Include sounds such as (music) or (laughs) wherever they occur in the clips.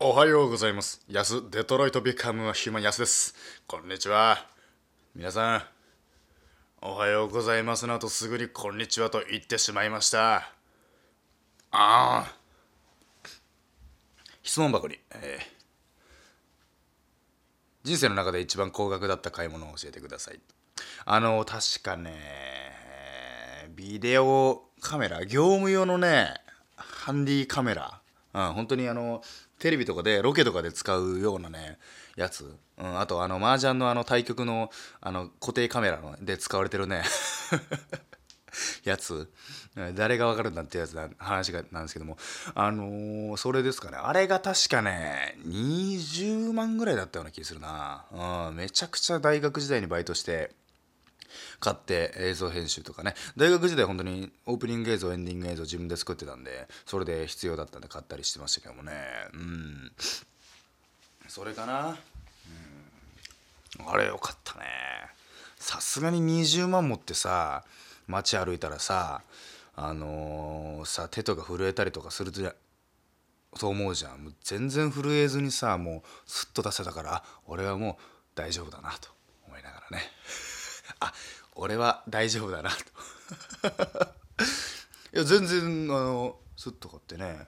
おはようございます。ヤス、デトロイトビカムはヒューマンヤスです。こんにちは。皆さん、おはようございますの後すぐにこんにちはと言ってしまいました。ああ。質問箱に、えー人生の中で一番高額だった買い物を教えてください。あの、確かね、ビデオカメラ、業務用のね、ハンディカメラ、うん、本当にあの、テレビとかで、ロケとかで使うようなね、やつ、うん、あとあの、麻雀のあの、対局の、あの、固定カメラので使われてるね、(laughs) やつ。誰がわかるんだってやつな話がなんですけども。あのーそれですかね。あれが確かね20万ぐらいだったような気がするな、うん、めちゃくちゃ大学時代にバイトして買って映像編集とかね。大学時代本当にオープニング映像エンディング映像自分で作ってたんでそれで必要だったんで買ったりしてましたけどもね。うん。それかな、うん、あれよかったね。さすがに20万持ってさ街歩いたらさあのーさ手とか震えたりとかするじゃそう思うじゃん。もう全然震えずにさもうスッと出せたから俺はもう大丈夫だなと思いながらね。あ俺は大丈夫だなと。(laughs) いや全然あのスッと買ってね。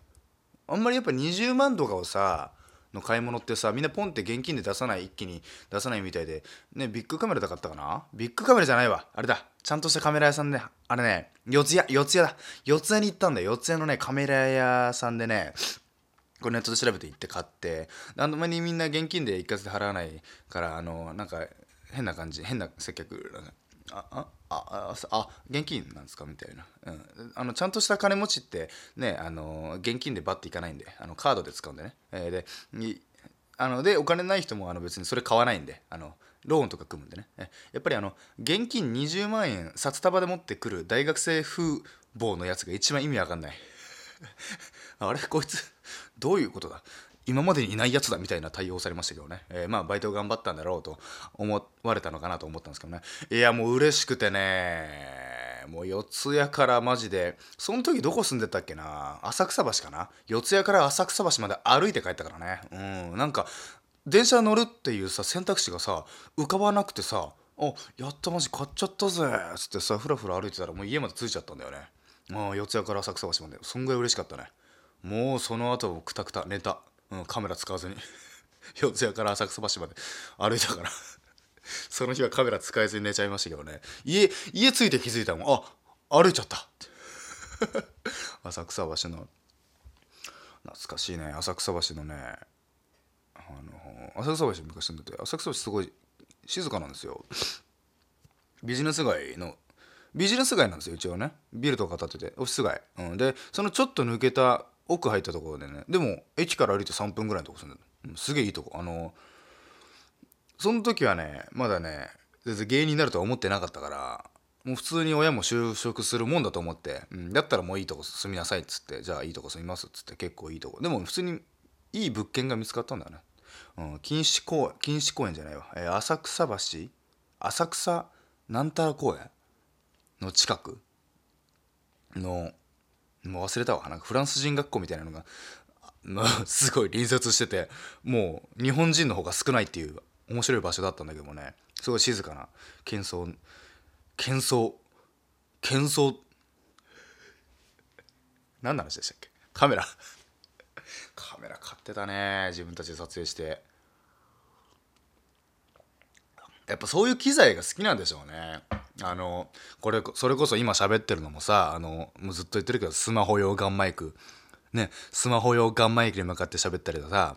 あんまりやっぱ20万とかをさの買い物ってさみんなポンって現金で出さない一気に出さないみたいでねビッグカメラで買ったかな？ビッグカメラじゃないわ。あれだ。ちゃんとしたカメラ屋さんであれね四谷四谷だ。四谷に行ったんだよ。四谷のねカメラ屋さんでねこれネットで調べて行って買って。あんまりみんな現金で一括で払わないからあのなんか変な感じ変な接客なんかあああああ現金なんですか？みたいな、うん、あのちゃんとした金持ちってねあの現金でバッていかないんであのカードで使うんでね、えーでにあのでお金ない人もあの別にそれ買わないんであのローンとか組むんでね。やっぱりあの現金20万円札束で持ってくる大学生風貌のやつが一番意味わかんない。(laughs) あれ？こいつ？どういうことだ？今までにいないやつだみたいな対応されましたけどね、えーまあバイト頑張ったんだろうと思われたのかなと思ったんですけどね。いやもう嬉しくてねもう四谷からマジでその時どこ住んでたっけな？浅草橋かな？四谷から浅草橋まで歩いて帰ったからね。うんなんか電車乗るっていうさ選択肢がさ浮かばなくてさ「あやったマジ買っちゃったぜ」っつってさふらふら歩いてたらもう家まで着いちゃったんだよね。もう四谷から浅草橋まで。そんぐらい嬉しかったね。もうその後くたくた寝た、うん、カメラ使わずに。(laughs) 四谷から浅草橋まで。歩いたから。(laughs) その日はカメラ使えずに寝ちゃいましたけどね。家家着いて気づいたもん。あ歩いちゃった。(laughs) 浅草橋の。懐かしいね。浅草橋のね。あの浅草橋昔住んでて。浅草橋すごい静かなんですよ。ビジネス街のビジネス街なんですよ一応ね。ビルとか建ててオフィス街、うん、でそのちょっと抜けた奥入ったところでねでも駅から歩いて3分ぐらいのとこ住んでる、すげえいいとこ。あのその時はねまだね全然芸人になるとは思ってなかったからもう普通に親も就職するもんだと思って、うん、だったらもういいとこ住みなさいっつってじゃあいいとこ住みますっつって結構いいとこ。でも普通にいい物件が見つかったんだよね、うん、錦糸公園錦糸公園じゃないわ、えー浅草橋？浅草なんたら公園？の近く？のもう忘れたわ。なんかフランス人学校みたいなのがの (laughs) すごい隣接しててもう日本人の方が少ないっていう面白い場所だったんだけどもね。すごい静かな喧騒喧騒喧騒何の話でしたっけ？カメラ。カメラ買ってたね。自分たちで撮影して。やっぱそういう機材が好きなんでしょうね。あのこれそれこそ今喋ってるのもさあのもうずっと言ってるけどスマホ用ガンマイク。ねスマホ用ガンマイクに向かって喋ったりとかさ。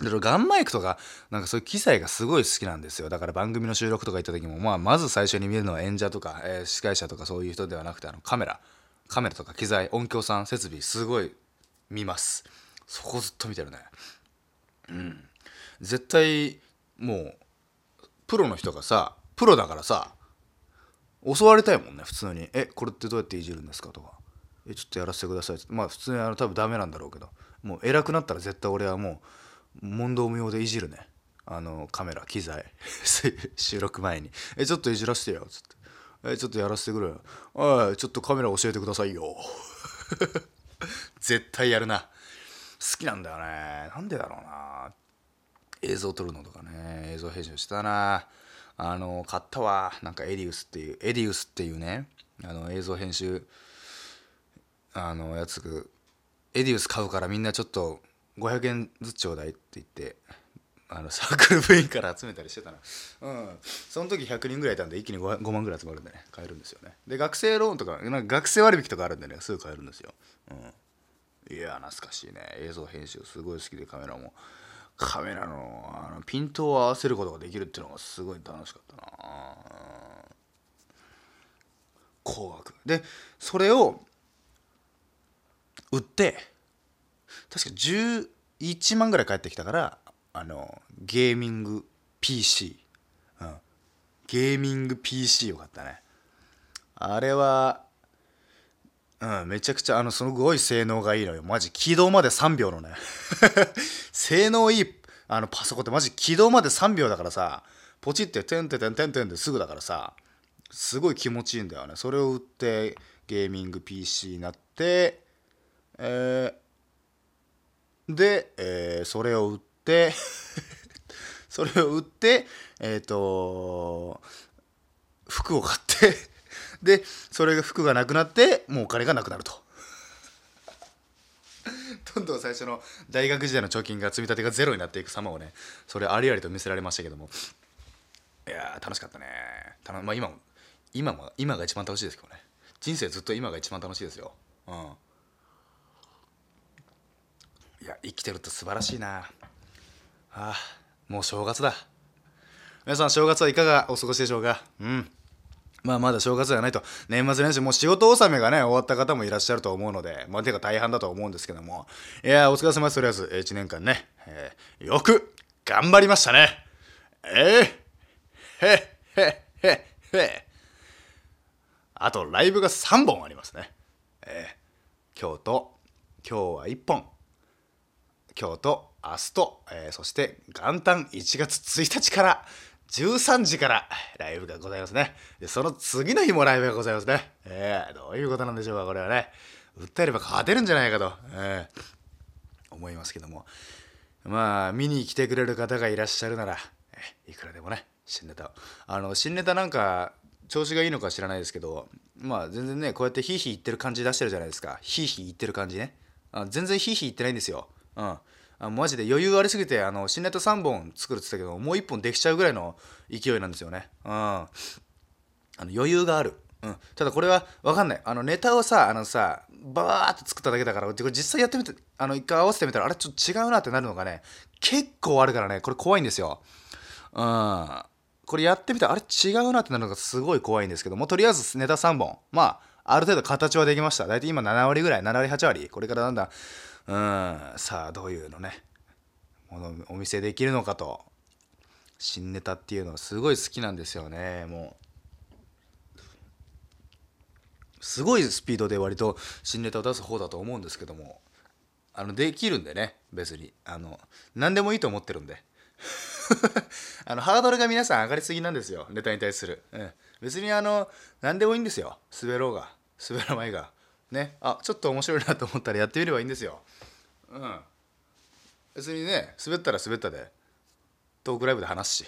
ガンマイクとかなんかそういう機材がすごい好きなんですよ。だから番組の収録とか行った時も、まあ、まず最初に見るのは演者とか、えー司会者とかそういう人ではなくてあのカメラ。カメラとか機材音響さん設備すごい見ます。そこずっと見てるね。うん。絶対もうプロの人がさプロだからさ教わりたいもんね普通に「えこれってどうやっていじるんですか?」とか「えちょっとやらせてください」って。まあ普通にあの多分ダメなんだろうけど。もう偉くなったら絶対俺はもう問答無用でいじるね。あのカメラ機材。(laughs) 収録前に「えちょっといじらせてよ」っつって「えちょっとやらせてくれよ。おいちょっとカメラ教えてくださいよ」(laughs) 絶対やるな。好きなんだよね。なんでだろうな。映像撮るのとかね映像編集したな。あの買ったわ。なんかエディウスっていうエディウスっていうねあの映像編集あのやつエディウス買うからみんなちょっと500円ずつちょうだいって言ってあのサークル部員から集めたりしてたなうん。その時100人ぐらいいたんで一気に 5, 5万ぐらい集まるんでね買えるんですよね。で学生ローンとかなんか学生割引とかあるんでねすぐ買えるんですよ、うん、いや懐かしいね。映像編集すごい好きでカメラも。カメラのあのピントを合わせることができるっていうのがすごい楽しかったな。高額。でそれを売って確か11万ぐらい返ってきたからあのゲーミング PC、うん、ゲーミング PC を買ったね。あれはうんめちゃくちゃあのすごい性能がいいのよ。マジ起動まで3秒のね。(laughs) 性能いいあのパソコンってマジ起動まで3秒だからさポチっててんてんてんてんてんですぐだからさすごい気持ちいいんだよね。それを売ってゲーミング PC になってえー、で、えー、それを売って (laughs) それを売ってえっ、ー、と服を買ってでそれが服がなくなってもうお金がなくなると。(laughs) どんどん最初の大学時代の貯金が積み立てがゼロになっていく様をねそれありありと見せられましたけども。いや楽しかったね。たのまあ今も今も今が一番楽しいですけどね。人生ずっと今が一番楽しいですよ。うん。いや生きてるって素晴らしいな。ああもう正月だ。皆さん正月はいかがお過ごしでしょうか？うん。まあまだ正月ではないと。年末年始もう仕事納めがね終わった方もいらっしゃると思うのでまあてか大半だと思うんですけども。いやお疲れ様です。とりあえず1年間ね、えー、よく頑張りましたね。えー、へっへへへ。あとライブが3本ありますね。えー、今日と今日は1本。今日と明日と、えー、そして元旦1月1日から13時からライブがございますね。で、その次の日もライブがございますね。えー、どういうことなんでしょうか、これはね。訴えれば勝てるんじゃないかと、えー、思いますけども。まあ、見に来てくれる方がいらっしゃるなら、えいくらでもね、新ネタあの、新ネタなんか、調子がいいのか知らないですけど、まあ、全然ね、こうやってヒーヒー言ってる感じ出してるじゃないですか。ヒーヒー言ってる感じね。あ全然ヒーヒー言ってないんですよ。うん。あマジで余裕ありすぎてあの新ネタ3本作るって言ったけどもう1本できちゃうぐらいの勢いなんですよね。うん。あの余裕がある。うん、ただこれは分かんない。あのネタをさあのさバーって作っただけだからこれ実際やってみてあの一回合わせてみたらあれちょっと違うなってなるのがね結構あるからね。これ怖いんですよ。うん。これやってみたらあれ違うなってなるのがすごい怖いんですけどもとりあえずネタ3本。まあある程度形はできました。大体今7割ぐらい7割8割。これからだんだんうん。さあどういうのね。ものお見せできるのかと。新ネタっていうのはすごい好きなんですよね。もう。すごいスピードで割と新ネタを出す方だと思うんですけども。あのできるんでね。別に。あの何でもいいと思ってるんで。(laughs) あのハードルが皆さん上がりすぎなんですよ。ネタに対する、うん、別にあの何でもいいんですよ。滑ろうが。滑らないが。ね。あちょっと面白いなと思ったらやってみればいいんですよ。うん。別にね滑ったら滑ったでトークライブで話すし。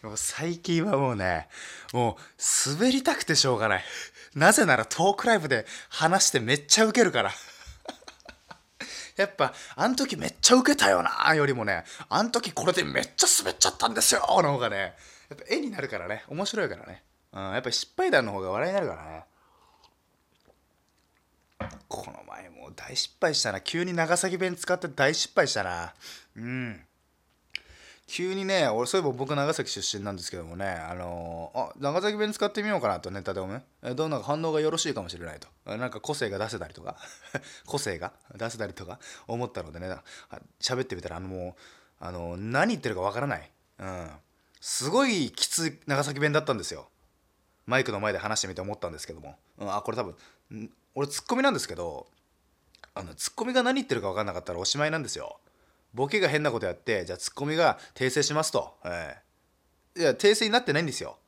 (laughs) もう最近はもうねもう滑りたくてしょうがない。なぜならトークライブで話してめっちゃウケるから。(laughs) やっぱあん時めっちゃウケたよなよりもね。あん時これでめっちゃ滑っちゃったんですよの方がね。やっぱ絵になるからね。面白いからね、うん、やっぱ失敗談の方が笑いになるからね。この前もう大失敗したな。急に長崎弁使って大失敗したな。うん。急にね俺そういえば僕長崎出身なんですけどもねあのー、あ長崎弁使ってみようかなとネタでもねどんな反応がよろしいかもしれないと。なんか個性が出せたりとか。(laughs) 個性が？出せたりとか？思ったのでね。喋ってみたらあのもうあの何言ってるかわからない。うん。すごいきつい長崎弁だったんですよ。マイクの前で話してみて思ったんですけども、うん、あこれ多分俺ツッコミなんですけどあのツッコミが何言ってるか分かんなかったらおしまいなんですよ。ボケが変なことやってじゃあツッコミが訂正しますと、えー、いや訂正になってないんですよ。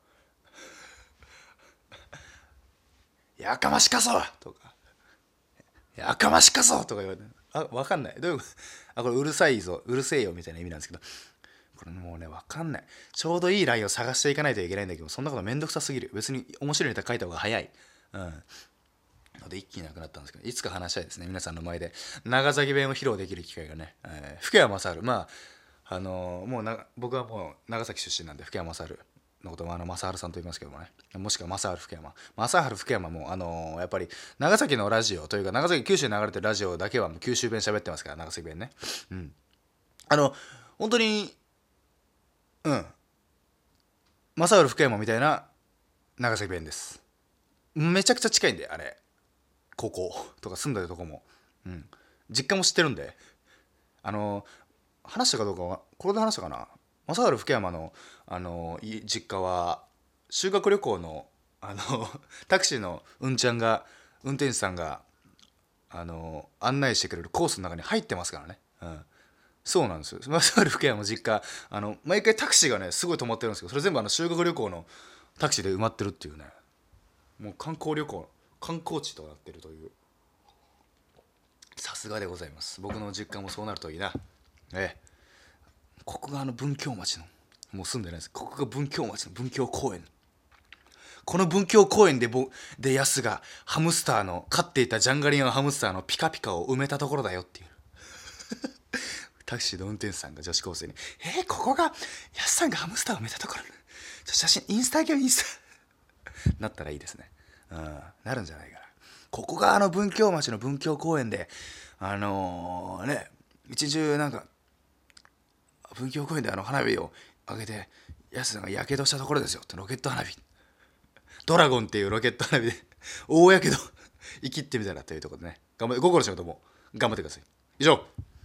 (laughs) やかましかぞ！とか。やかましかぞ！とか言われて。あ分かんない。どういうことあこれうるさいぞ。うるせえよみたいな意味なんですけど。これもうね分かんない。ちょうどいいラインを探していかないといけないんだけどそんなことめんどくさすぎる。別に面白いネタ書いた方が早い。うん。ので一気になくなったんですけどいつか話したいですね。皆さんの前で。長崎弁を披露できる機会がね、えー、福山雅治。まああのー、もうな僕はもう長崎出身なんで福山雅治のこともあの正治さんと言いますけどもね。もしくは正治福山。正治福山もあのー、やっぱり長崎のラジオというか長崎九州に流れてるラジオだけは九州弁喋ってますから長崎弁ね。うん。あの本当にうん。正治福山みたいな長崎弁です。めちゃくちゃ近いんであれ。高校とか住んでるとこも、うん、実家も知ってるんで。あの話したかどうかはこれで話したかな。正治福山のあの実家は修学旅行のあの (laughs) タクシーのうんちゃんが運転手さんがあの案内してくれるコースの中に入ってますからね、うん、そうなんですよ。正治福山の実家あの毎回タクシーがねすごい止まってるんですけどそれ全部あの修学旅行のタクシーで埋まってるっていうね。もう観光旅行観光地となってるという。さすがでございます。僕の実家もそうなるといいな。ええ。ここがあの文京町のもう住んでないです。ここが文京町の文京公園。この文京公園でぼでヤスがハムスターの飼っていたジャンガリアンハムスターのピカピカを埋めたところだよっていう。(laughs) タクシーの運転手さんが女子高生に「えー、ここがヤスさんがハムスターを埋めたところ写真インスタギャインスタなったらいいですね。うん、なるんじゃないかな。ここがあの文京町の文京公園であのー、ね一中なんか文京公園であの花火を上げて安さんがやけどしたところですよ。ってロケット花火。ドラゴンっていうロケット花火で大やけど生きってみたらというところでね。頑張って午後の仕事も。頑張ってください。以上。